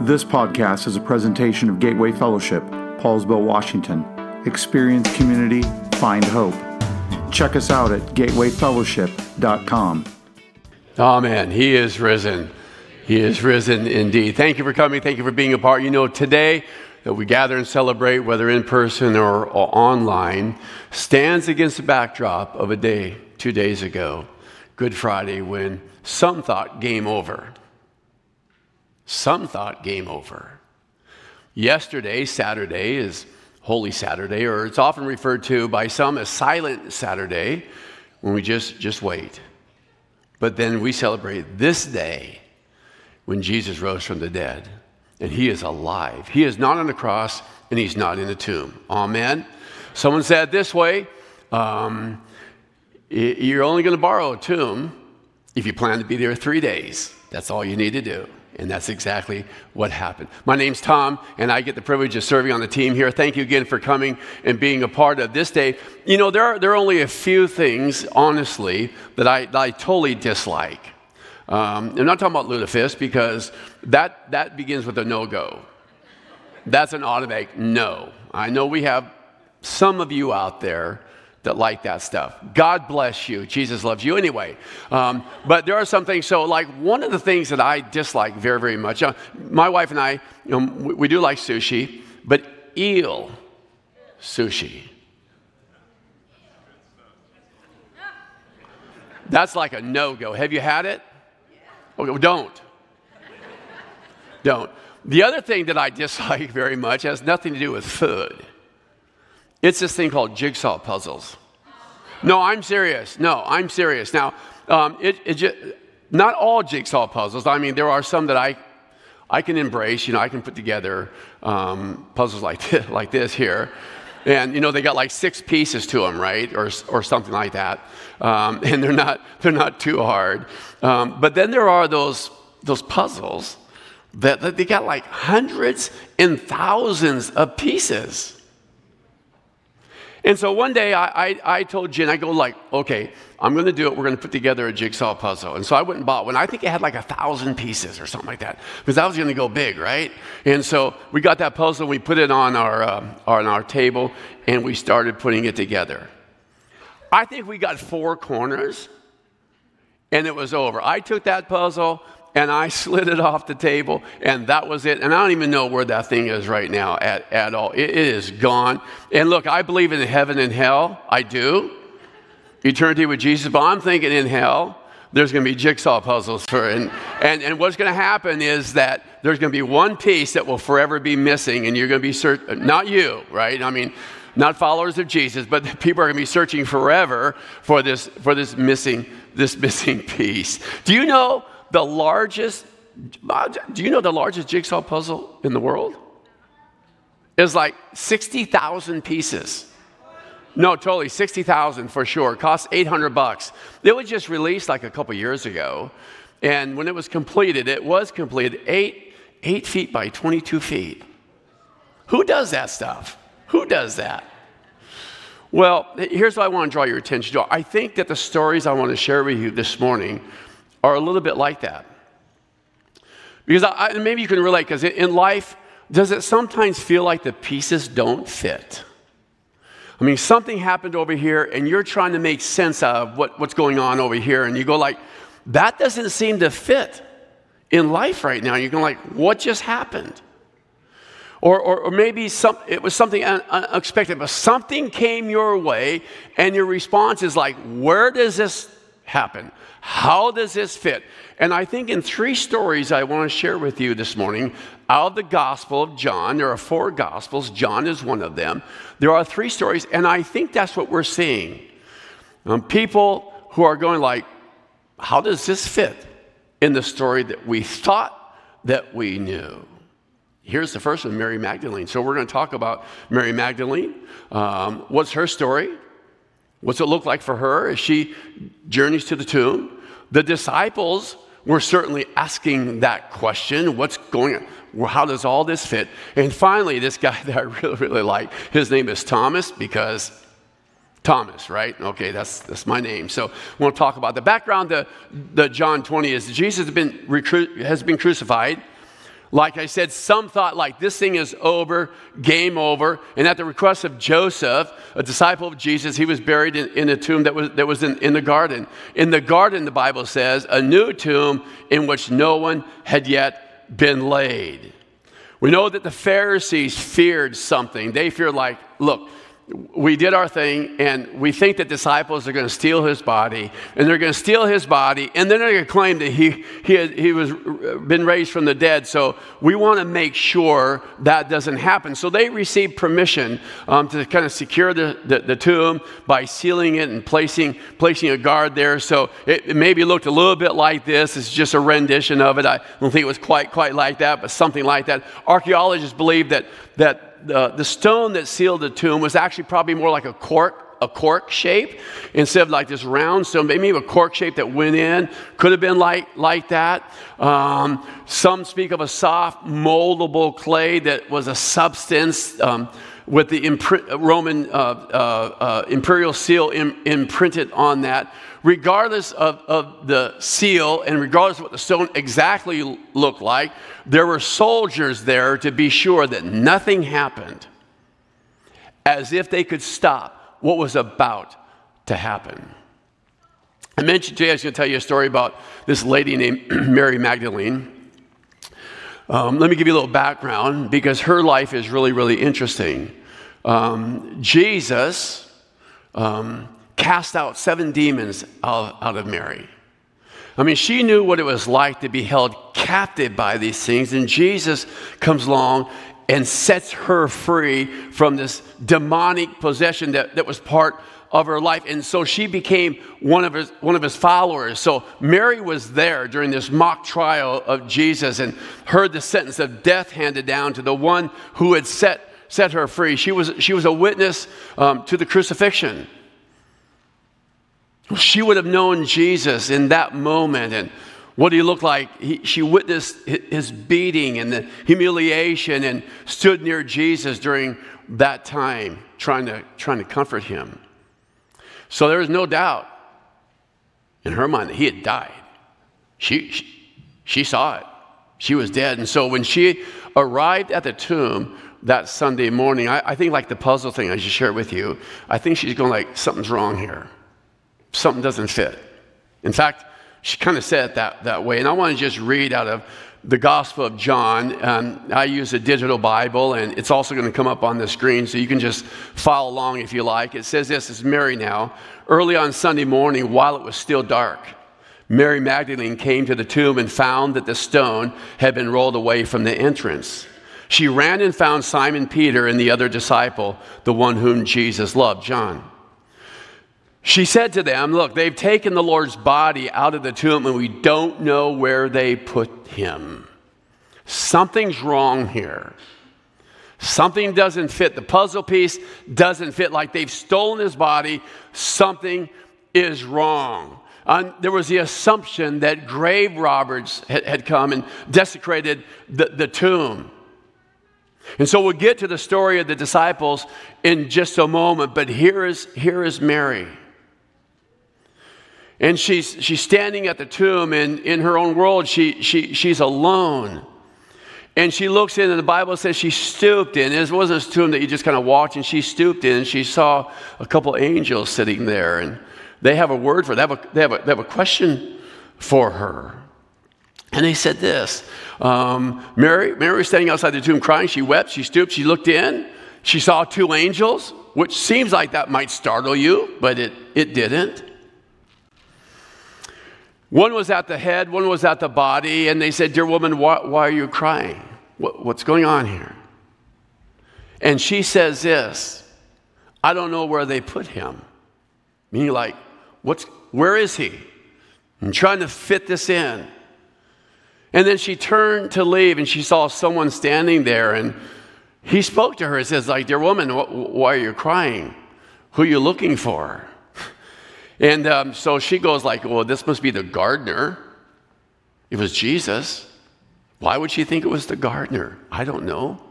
This podcast is a presentation of Gateway Fellowship, Poulsbo, Washington. Experience community, find hope. Check us out at gatewayfellowship.com. Amen. He is risen. He is risen indeed. Thank you for coming. Thank you for being a part. You know, today that we gather and celebrate, whether in person or, or online, stands against the backdrop of a day, two days ago, Good Friday, when some thought game over. Some thought game over. Yesterday, Saturday, is Holy Saturday, or it's often referred to by some as Silent Saturday, when we just, just wait. But then we celebrate this day when Jesus rose from the dead, and he is alive. He is not on the cross, and he's not in the tomb. Amen. Someone said this way um, you're only going to borrow a tomb if you plan to be there three days. That's all you need to do. And that's exactly what happened. My name's Tom, and I get the privilege of serving on the team here. Thank you again for coming and being a part of this day. You know, there are, there are only a few things, honestly, that I, that I totally dislike. Um, I'm not talking about lutefisk because that, that begins with a no go. That's an automatic no. I know we have some of you out there that like that stuff. God bless you. Jesus loves you anyway. Um, but there are some things. So, like one of the things that I dislike very, very much. Uh, my wife and I, you know, we, we do like sushi, but eel sushi. That's like a no go. Have you had it? Okay, well, don't. Don't. The other thing that I dislike very much has nothing to do with food. It's this thing called jigsaw puzzles. No, I'm serious. No, I'm serious. Now, um, it, it just, not all jigsaw puzzles. I mean, there are some that I, I can embrace. You know, I can put together um, puzzles like this, like this here. And, you know, they got like six pieces to them, right? Or, or something like that. Um, and they're not, they're not too hard. Um, but then there are those, those puzzles that, that they got like hundreds and thousands of pieces. And so one day I, I, I, told Jen, I go like, okay, I'm going to do it. We're going to put together a jigsaw puzzle. And so I went and bought one. I think it had like a thousand pieces or something like that because that was going to go big, right? And so we got that puzzle. We put it on our, uh, on our table and we started putting it together. I think we got four corners and it was over. I took that puzzle and I slid it off the table, and that was it. And I don't even know where that thing is right now at, at all. It, it is gone. And look, I believe in heaven and hell. I do. Eternity with Jesus, but I'm thinking in hell, there's going to be jigsaw puzzles for and, and, and what's going to happen is that there's going to be one piece that will forever be missing and you're going to be not you right i mean not followers of jesus but people are going to be searching forever for this for this missing this missing piece do you know the largest, do you know the largest jigsaw puzzle in the world? Is like 60,000 pieces. No, totally, 60,000 for sure. It costs 800 bucks. It was just released like a couple years ago. And when it was completed, it was completed eight, eight feet by 22 feet. Who does that stuff? Who does that? Well, here's what I want to draw your attention to. I think that the stories I want to share with you this morning are a little bit like that. Because I, maybe you can relate, because in life, does it sometimes feel like the pieces don't fit? I mean, something happened over here, and you're trying to make sense of what, what's going on over here, and you go like, that doesn't seem to fit in life right now. You're going like, what just happened? Or, or, or, maybe some, it was something unexpected, but something came your way, and your response is like, where does this happen? How does this fit? And I think in three stories I want to share with you this morning out of the Gospel of John, there are four Gospels, John is one of them. There are three stories, and I think that's what we're seeing. Um, people who are going like, how does this fit in the story that we thought that we knew? Here's the first one, Mary Magdalene. So we're going to talk about Mary Magdalene. Um, what's her story? What's it look like for her as she journeys to the tomb? The disciples were certainly asking that question what's going on? How does all this fit? And finally, this guy that I really, really like, his name is Thomas because Thomas, right? Okay, that's, that's my name. So we want to talk about the background to the John 20 is Jesus has been, has been crucified. Like I said, some thought like this thing is over, game over. And at the request of Joseph, a disciple of Jesus, he was buried in, in a tomb that was, that was in, in the garden. In the garden, the Bible says, a new tomb in which no one had yet been laid. We know that the Pharisees feared something. They feared, like, look, we did our thing, and we think that disciples are going to steal his body, and they're going to steal his body, and then they're going to claim that he, he, had, he was been raised from the dead. So we want to make sure that doesn't happen. So they received permission um, to kind of secure the, the, the, tomb by sealing it and placing, placing a guard there. So it, it maybe looked a little bit like this. It's just a rendition of it. I don't think it was quite, quite like that, but something like that. Archaeologists believe that, that the, the stone that sealed the tomb was actually probably more like a cork a cork shape instead of like this round stone, maybe a cork shape that went in. Could have been like, like that. Um, some speak of a soft, moldable clay that was a substance um, with the imprint, Roman uh, uh, uh, imperial seal Im- imprinted on that. Regardless of, of the seal and regardless of what the stone exactly looked like, there were soldiers there to be sure that nothing happened, as if they could stop what was about to happen. I mentioned today I was going to tell you a story about this lady named Mary Magdalene. Um, let me give you a little background because her life is really, really interesting. Um, Jesus um, cast out seven demons out, out of Mary. I mean, she knew what it was like to be held captive by these things, and Jesus comes along and sets her free from this demonic possession that, that was part of her life. And so she became one of, his, one of his followers. So Mary was there during this mock trial of Jesus and heard the sentence of death handed down to the one who had set, set her free. She was, she was a witness um, to the crucifixion. She would have known Jesus in that moment and what he looked like. He, she witnessed his beating and the humiliation and stood near Jesus during that time, trying to, trying to comfort him. So there was no doubt in her mind that he had died. She, she, she saw it. She was dead. And so when she arrived at the tomb that Sunday morning, I, I think like the puzzle thing I just shared with you, I think she's going like, something's wrong here something doesn't fit. In fact, she kind of said it that, that way. And I want to just read out of the Gospel of John. Um, I use a digital Bible, and it's also going to come up on the screen, so you can just follow along if you like. It says this, it's Mary now. Early on Sunday morning, while it was still dark, Mary Magdalene came to the tomb and found that the stone had been rolled away from the entrance. She ran and found Simon Peter and the other disciple, the one whom Jesus loved, John. She said to them, Look, they've taken the Lord's body out of the tomb and we don't know where they put him. Something's wrong here. Something doesn't fit. The puzzle piece doesn't fit. Like they've stolen his body. Something is wrong. And there was the assumption that grave robbers had, had come and desecrated the, the tomb. And so we'll get to the story of the disciples in just a moment, but here is, here is Mary. And she's, she's standing at the tomb, and in her own world, she, she, she's alone. And she looks in, and the Bible says she stooped in. It wasn't a tomb that you just kind of walked, and she stooped in, and she saw a couple angels sitting there. And they have a word for her, they have a, they have they have a question for her. And they said this um, Mary, Mary was standing outside the tomb crying. She wept, she stooped, she looked in. She saw two angels, which seems like that might startle you, but it, it didn't. One was at the head, one was at the body, and they said, Dear woman, why, why are you crying? What, what's going on here? And she says this I don't know where they put him. Meaning, like, what's, where is he? I'm trying to fit this in. And then she turned to leave and she saw someone standing there and he spoke to her and says, like, dear woman, wh- why are you crying? Who are you looking for? And um, so she goes like, well, this must be the gardener. It was Jesus. Why would she think it was the gardener? I don't know.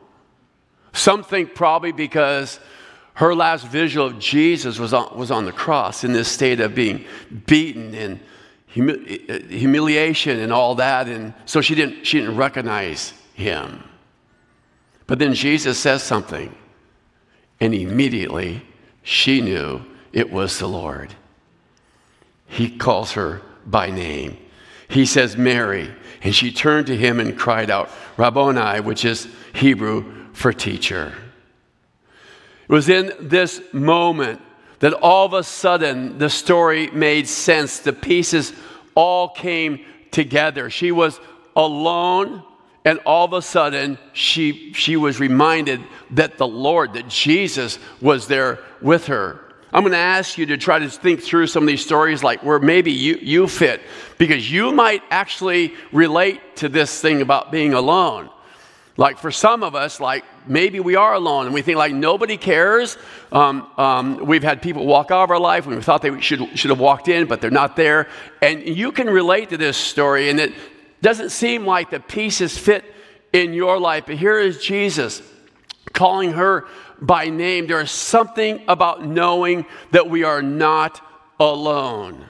Some think probably because her last visual of Jesus was on, was on the cross in this state of being beaten and humi- humiliation and all that. And so she didn't, she didn't recognize him. But then Jesus says something, and immediately she knew it was the Lord. He calls her by name. He says, Mary. And she turned to him and cried out, Rabboni, which is Hebrew for teacher. It was in this moment that all of a sudden the story made sense. The pieces all came together. She was alone, and all of a sudden she, she was reminded that the Lord, that Jesus was there with her. I'm going to ask you to try to think through some of these stories like where maybe you, you fit, because you might actually relate to this thing about being alone. Like for some of us, like maybe we are alone and we think like nobody cares. Um, um, we've had people walk out of our life and we thought they should, should have walked in, but they're not there. And you can relate to this story and it doesn't seem like the pieces fit in your life. But here is Jesus calling her by name. There is something about knowing that we are not alone.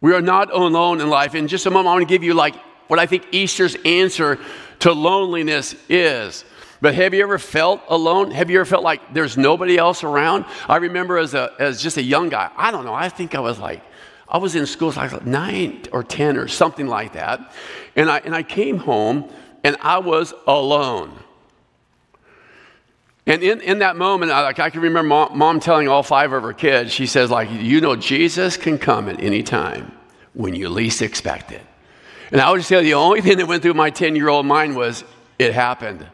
We are not alone in life. In just a moment, I want to give you like what I think Easter's answer to loneliness is. But have you ever felt alone? Have you ever felt like there's nobody else around? I remember as, a, as just a young guy, I don't know, I think I was like, I was in school, so I was like nine or 10 or something like that. And I, and I came home and I was alone. And in, in that moment, I, like, I can remember mom, mom telling all five of her kids, she says, like, you know, Jesus can come at any time when you least expect it. And I would just say the only thing that went through my 10 year old mind was, it happened.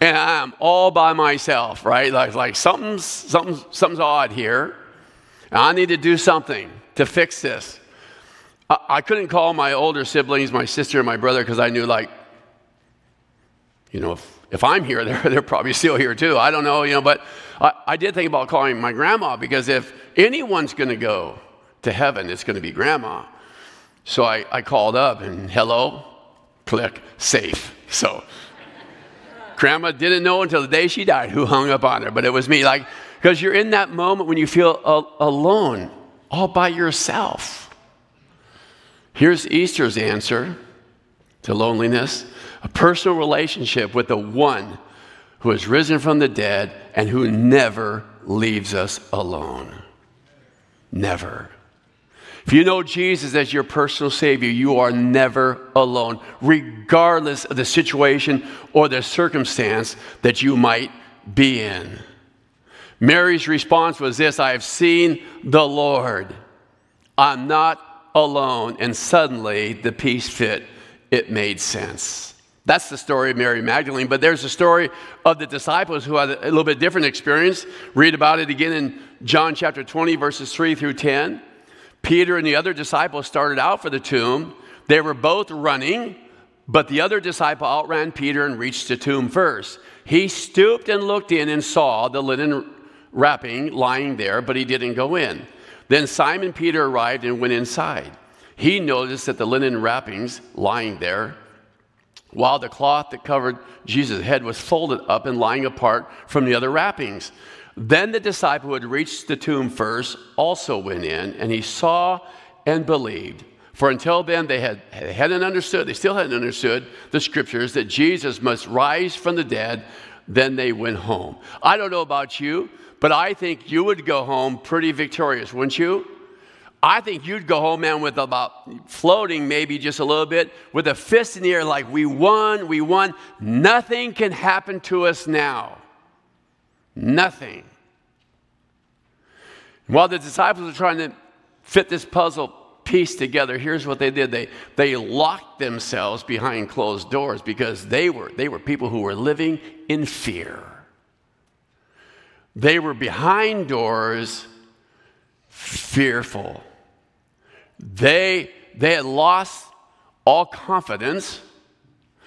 And I'm all by myself, right? Like, like something's, something's, something's odd here. I need to do something to fix this. I, I couldn't call my older siblings, my sister and my brother, because I knew, like, you know, if, if I'm here, they're, they're probably still here too. I don't know, you know, but I, I did think about calling my grandma because if anyone's going to go to heaven, it's going to be grandma. So I, I called up and hello, click, safe. So grandma didn't know until the day she died who hung up on her, but it was me. Like, because you're in that moment when you feel alone, all by yourself. Here's Easter's answer to loneliness a personal relationship with the one who has risen from the dead and who never leaves us alone. Never. If you know Jesus as your personal Savior, you are never alone, regardless of the situation or the circumstance that you might be in. Mary's response was this I have seen the Lord. I'm not alone. And suddenly the piece fit, it made sense. That's the story of Mary Magdalene. But there's a story of the disciples who had a little bit different experience. Read about it again in John chapter 20, verses 3 through 10. Peter and the other disciples started out for the tomb. They were both running, but the other disciple outran Peter and reached the tomb first. He stooped and looked in and saw the linen wrapping lying there, but he didn't go in. Then Simon Peter arrived and went inside. He noticed that the linen wrappings lying there, while the cloth that covered Jesus' head was folded up and lying apart from the other wrappings. Then the disciple who had reached the tomb first also went in, and he saw and believed. For until then, they, had, hadn't understood, they still hadn't understood the scriptures that Jesus must rise from the dead. Then they went home. I don't know about you, but I think you would go home pretty victorious, wouldn't you? I think you'd go home, man, with about floating maybe just a little bit, with a fist in the air, like, we won, we won. Nothing can happen to us now. Nothing. While the disciples are trying to fit this puzzle piece together, here's what they did. They, they locked themselves behind closed doors because they were, they were people who were living in fear. They were behind doors, fearful. They, they had lost all confidence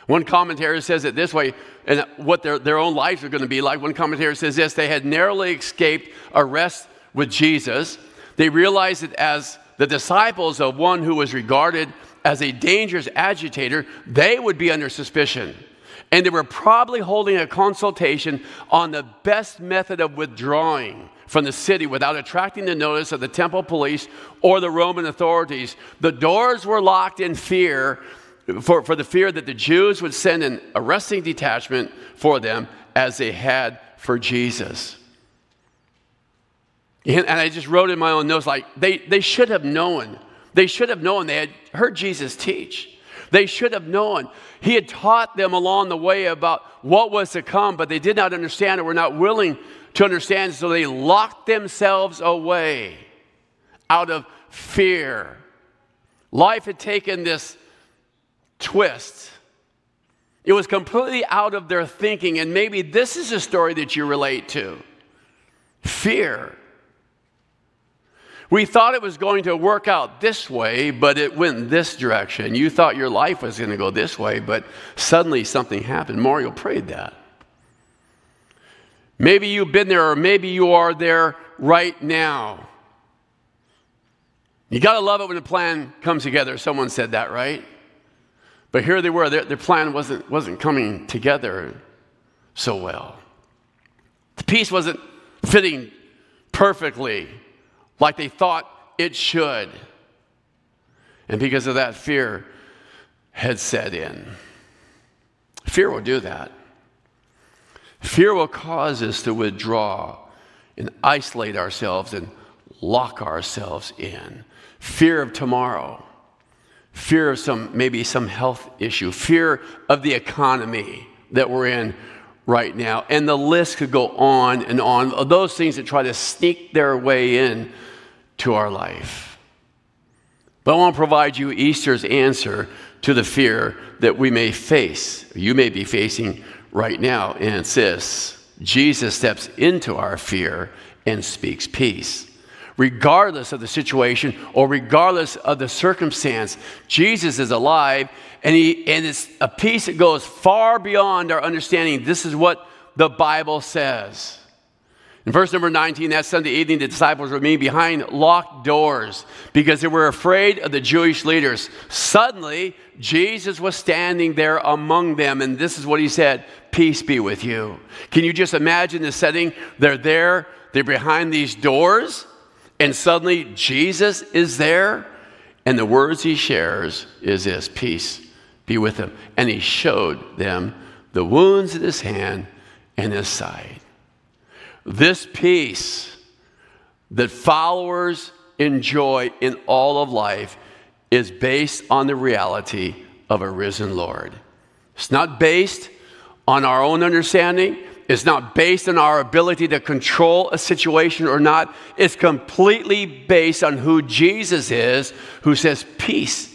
one commentator says it this way, and what their, their own lives are going to be like. One commentator says this they had narrowly escaped arrest with Jesus. They realized that as the disciples of one who was regarded as a dangerous agitator, they would be under suspicion. And they were probably holding a consultation on the best method of withdrawing from the city without attracting the notice of the temple police or the Roman authorities. The doors were locked in fear for, for the fear that the Jews would send an arresting detachment for them as they had for Jesus. And, and I just wrote in my own notes like they, they should have known. They should have known. They had heard Jesus teach. They should have known. He had taught them along the way about what was to come, but they did not understand or were not willing to understand, so they locked themselves away out of fear. Life had taken this twist. It was completely out of their thinking, and maybe this is a story that you relate to fear. We thought it was going to work out this way, but it went this direction. You thought your life was going to go this way, but suddenly something happened. Mario prayed that. Maybe you've been there, or maybe you are there right now. You got to love it when a plan comes together. Someone said that, right? But here they were, their, their plan wasn't, wasn't coming together so well. The piece wasn't fitting perfectly like they thought it should. And because of that, fear had set in. Fear will do that. Fear will cause us to withdraw and isolate ourselves and lock ourselves in. Fear of tomorrow, fear of some maybe some health issue, fear of the economy that we're in right now. And the list could go on and on those things that try to sneak their way in to our life. But I want to provide you Easter's answer to the fear that we may face, you may be facing right now, and it's this Jesus steps into our fear and speaks peace. Regardless of the situation or regardless of the circumstance, Jesus is alive and, he, and it's a peace that goes far beyond our understanding. This is what the Bible says. In verse number 19, that Sunday evening, the disciples were meeting behind locked doors because they were afraid of the Jewish leaders. Suddenly, Jesus was standing there among them, and this is what he said Peace be with you. Can you just imagine the setting? They're there, they're behind these doors, and suddenly Jesus is there, and the words he shares is this Peace be with them. And he showed them the wounds in his hand and his side. This peace that followers enjoy in all of life is based on the reality of a risen Lord. It's not based on our own understanding. It's not based on our ability to control a situation or not. It's completely based on who Jesus is, who says, Peace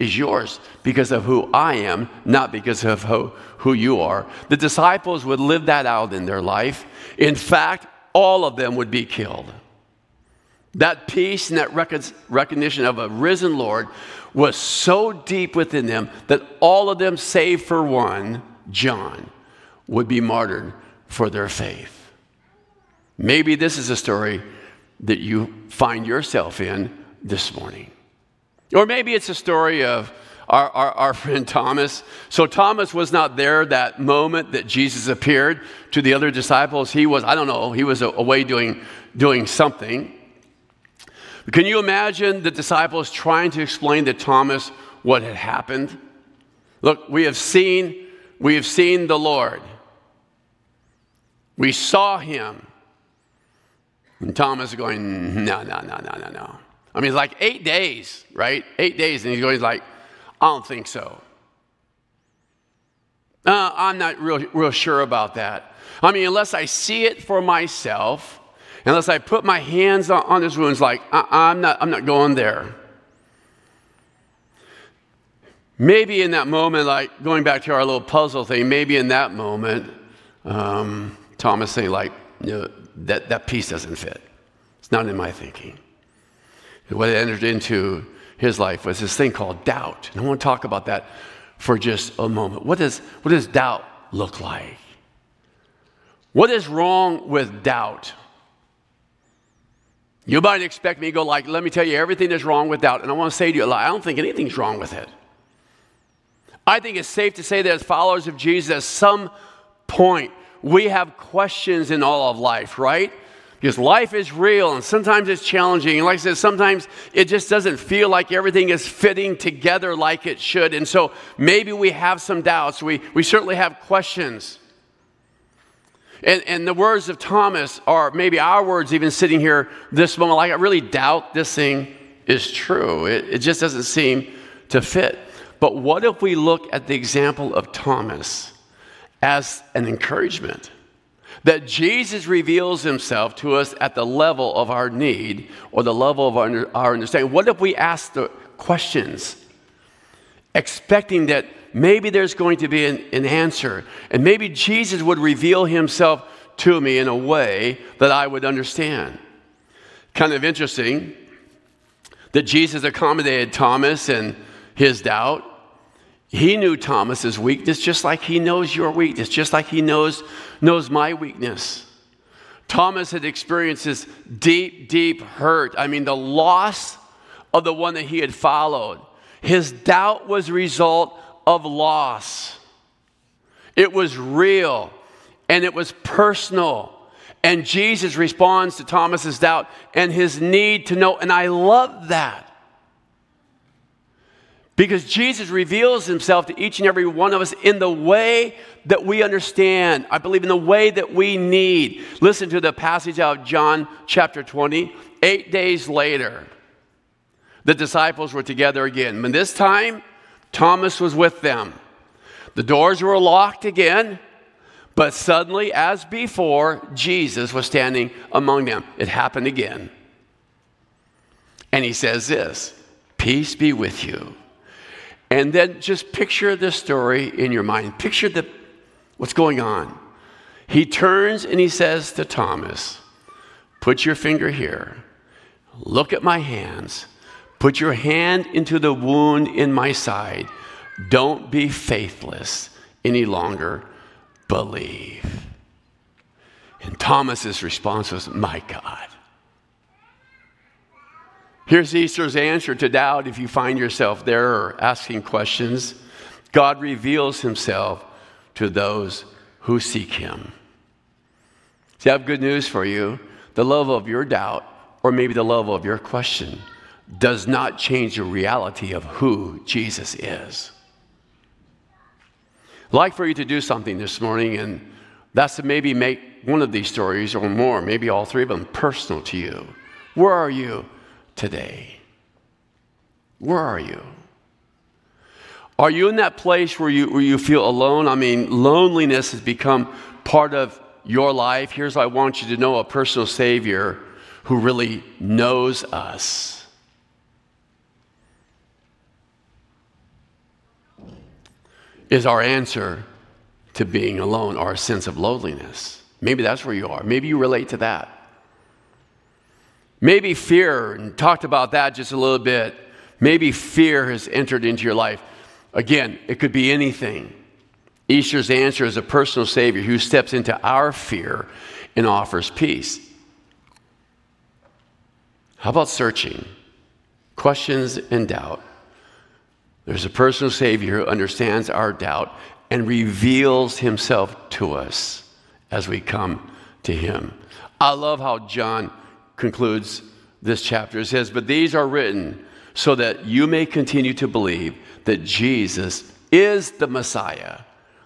is yours because of who I am, not because of who, who you are. The disciples would live that out in their life. In fact, all of them would be killed. That peace and that recognition of a risen Lord was so deep within them that all of them, save for one, John, would be martyred for their faith. Maybe this is a story that you find yourself in this morning. Or maybe it's a story of our, our, our, friend Thomas. So Thomas was not there that moment that Jesus appeared to the other disciples. He was, I don't know, he was away doing, doing something. Can you imagine the disciples trying to explain to Thomas what had happened? Look, we have seen, we have seen the Lord. We saw him. And Thomas going, no, no, no, no, no, no. I mean, it's like eight days, right? Eight days. And he's going like, I don't think so. Uh, I'm not real, real sure about that. I mean, unless I see it for myself, unless I put my hands on, on his wounds, like, uh, I'm, not, I'm not going there. Maybe in that moment, like going back to our little puzzle thing, maybe in that moment, um, Thomas saying, like, know, that, that piece doesn't fit. It's not in my thinking. What entered into his life was this thing called doubt. And I want to talk about that for just a moment. What does, what does doubt look like? What is wrong with doubt? You might expect me to go like, let me tell you everything that's wrong with doubt. And I want to say to you, a lot, I don't think anything's wrong with it. I think it's safe to say that as followers of Jesus, at some point, we have questions in all of life, right? Because life is real and sometimes it's challenging. And like I said, sometimes it just doesn't feel like everything is fitting together like it should. And so maybe we have some doubts. We, we certainly have questions. And, and the words of Thomas are maybe our words, even sitting here this moment. Like, I really doubt this thing is true. It, it just doesn't seem to fit. But what if we look at the example of Thomas as an encouragement? That Jesus reveals himself to us at the level of our need or the level of our, our understanding. What if we ask the questions, expecting that maybe there's going to be an, an answer, and maybe Jesus would reveal himself to me in a way that I would understand? Kind of interesting that Jesus accommodated Thomas and his doubt. He knew Thomas's weakness just like he knows your weakness, just like he knows, knows my weakness. Thomas had experienced this deep, deep hurt. I mean, the loss of the one that he had followed. His doubt was a result of loss. It was real and it was personal. And Jesus responds to Thomas's doubt and his need to know. And I love that. Because Jesus reveals himself to each and every one of us in the way that we understand. I believe in the way that we need. Listen to the passage out of John chapter 20. Eight days later, the disciples were together again. And this time, Thomas was with them. The doors were locked again. But suddenly, as before, Jesus was standing among them. It happened again. And he says this Peace be with you. And then just picture this story in your mind. Picture the, what's going on. He turns and he says to Thomas, Put your finger here. Look at my hands. Put your hand into the wound in my side. Don't be faithless any longer believe. And Thomas's response was, My God. Here's Easter's answer to doubt if you find yourself there or asking questions. God reveals himself to those who seek him. See, I have good news for you. The level of your doubt, or maybe the level of your question, does not change the reality of who Jesus is. I'd like for you to do something this morning, and that's to maybe make one of these stories or more, maybe all three of them, personal to you. Where are you today? Where are you? Are you in that place where you, where you feel alone? I mean, loneliness has become part of your life. Here's what I want you to know a personal Savior who really knows us. is our answer to being alone, our sense of loneliness. Maybe that's where you are. Maybe you relate to that. Maybe fear, and talked about that just a little bit. Maybe fear has entered into your life. Again, it could be anything. Easter's answer is a personal Savior who steps into our fear and offers peace. How about searching? Questions and doubt. There's a personal Savior who understands our doubt and reveals himself to us as we come to him. I love how John concludes this chapter. It says, But these are written so that you may continue to believe that Jesus is the Messiah,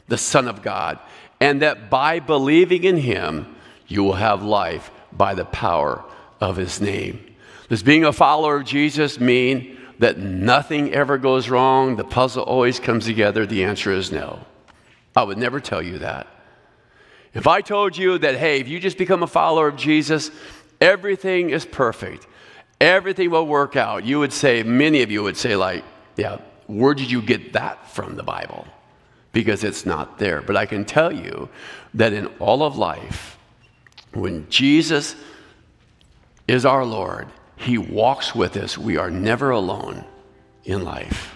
the Son of God, and that by believing in him, you will have life by the power of his name. Does being a follower of Jesus mean that nothing ever goes wrong, the puzzle always comes together, the answer is no. I would never tell you that. If I told you that, hey, if you just become a follower of Jesus, everything is perfect, everything will work out, you would say, many of you would say, like, yeah, where did you get that from the Bible? Because it's not there. But I can tell you that in all of life, when Jesus is our Lord, he walks with us. We are never alone in life.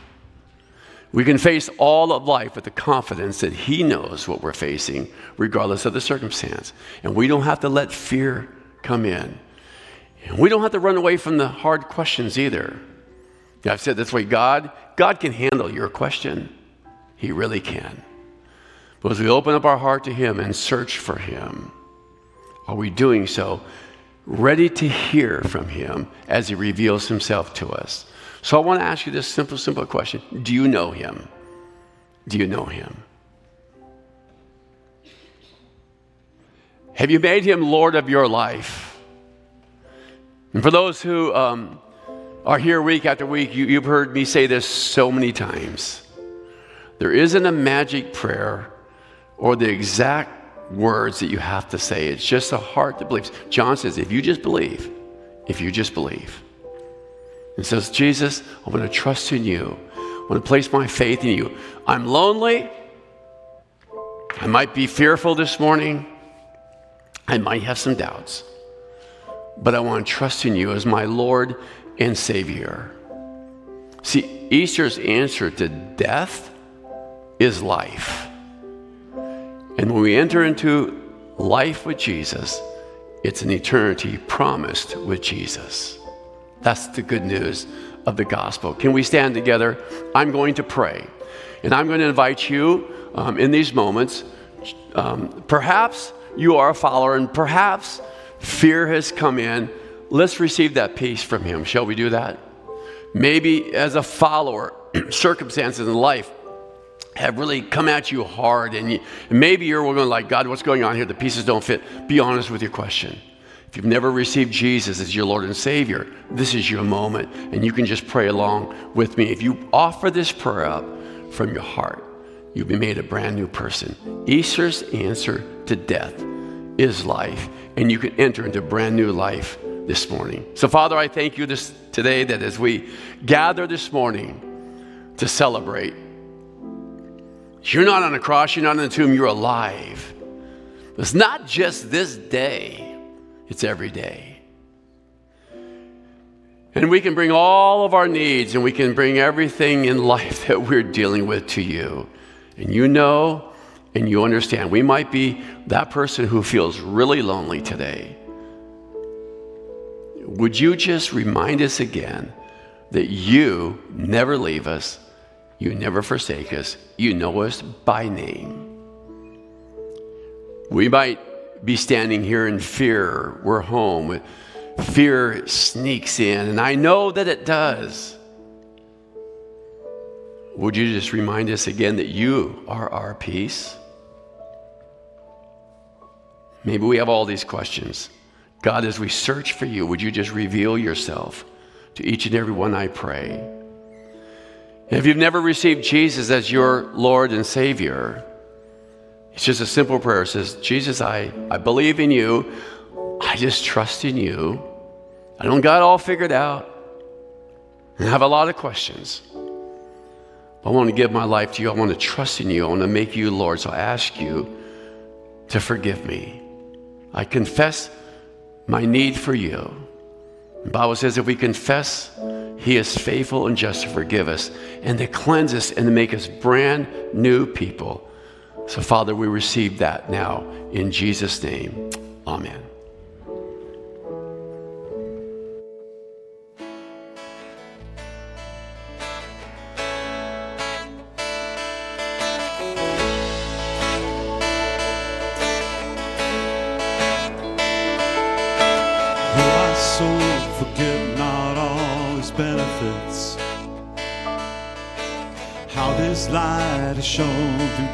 We can face all of life with the confidence that He knows what we're facing, regardless of the circumstance. And we don't have to let fear come in. And we don't have to run away from the hard questions either. I've said this way God, God can handle your question. He really can. But as we open up our heart to Him and search for Him, are we doing so ready to hear from Him as He reveals Himself to us. So I want to ask you this simple, simple question Do you know Him? Do you know Him? Have you made Him Lord of your life? And for those who um, are here week after week, you, you've heard me say this so many times. There isn't a magic prayer or the exact words that you have to say. It's just a heart that believes. John says, if you just believe, if you just believe. And says, Jesus, I'm going to trust in you. I'm going to place my faith in you. I'm lonely. I might be fearful this morning. I might have some doubts. But I want to trust in you as my Lord and Savior. See, Easter's answer to death is life. And when we enter into life with Jesus, it's an eternity promised with Jesus. That's the good news of the gospel. Can we stand together? I'm going to pray. And I'm going to invite you um, in these moments. Um, perhaps you are a follower, and perhaps fear has come in. Let's receive that peace from Him. Shall we do that? Maybe as a follower, circumstances in life have really come at you hard, and, you, maybe you're going like, God, what's going on here? The pieces don't fit. Be honest with your question. If you've never received Jesus as your Lord and Savior, this is your moment, and you can just pray along with me. If you offer this prayer up from your heart, you'll be made a brand new person. Easter's answer to death is life, and you can enter into brand new life this morning. So, Father, I thank you this today that as we gather this morning to celebrate you're not on a cross, you're not in a tomb, you're alive. It's not just this day, it's every day. And we can bring all of our needs and we can bring everything in life that we're dealing with to you. And you know and you understand. We might be that person who feels really lonely today. Would you just remind us again that you never leave us you never forsake us. You know us by name. We might be standing here in fear. We're home. Fear sneaks in, and I know that it does. Would you just remind us again that you are our peace? Maybe we have all these questions. God, as we search for you, would you just reveal yourself to each and every one, I pray? If you've never received Jesus as your Lord and Savior, it's just a simple prayer. It says, Jesus, I, I believe in you. I just trust in you. I don't got all figured out. And I have a lot of questions. I want to give my life to you. I want to trust in you. I want to make you Lord. So I ask you to forgive me. I confess my need for you. The Bible says if we confess he is faithful and just to forgive us and to cleanse us and to make us brand new people. So, Father, we receive that now in Jesus' name. Amen.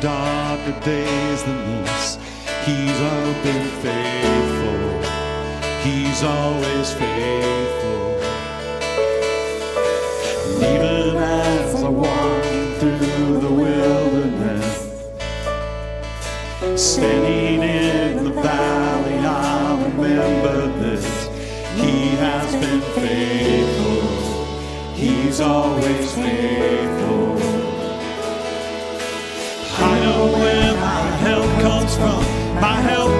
Darker days than this. He's always been faithful. He's always faithful. And even as I walk through the wilderness, standing in the valley, I'll remember this. He has been faithful. He's always faithful from. My help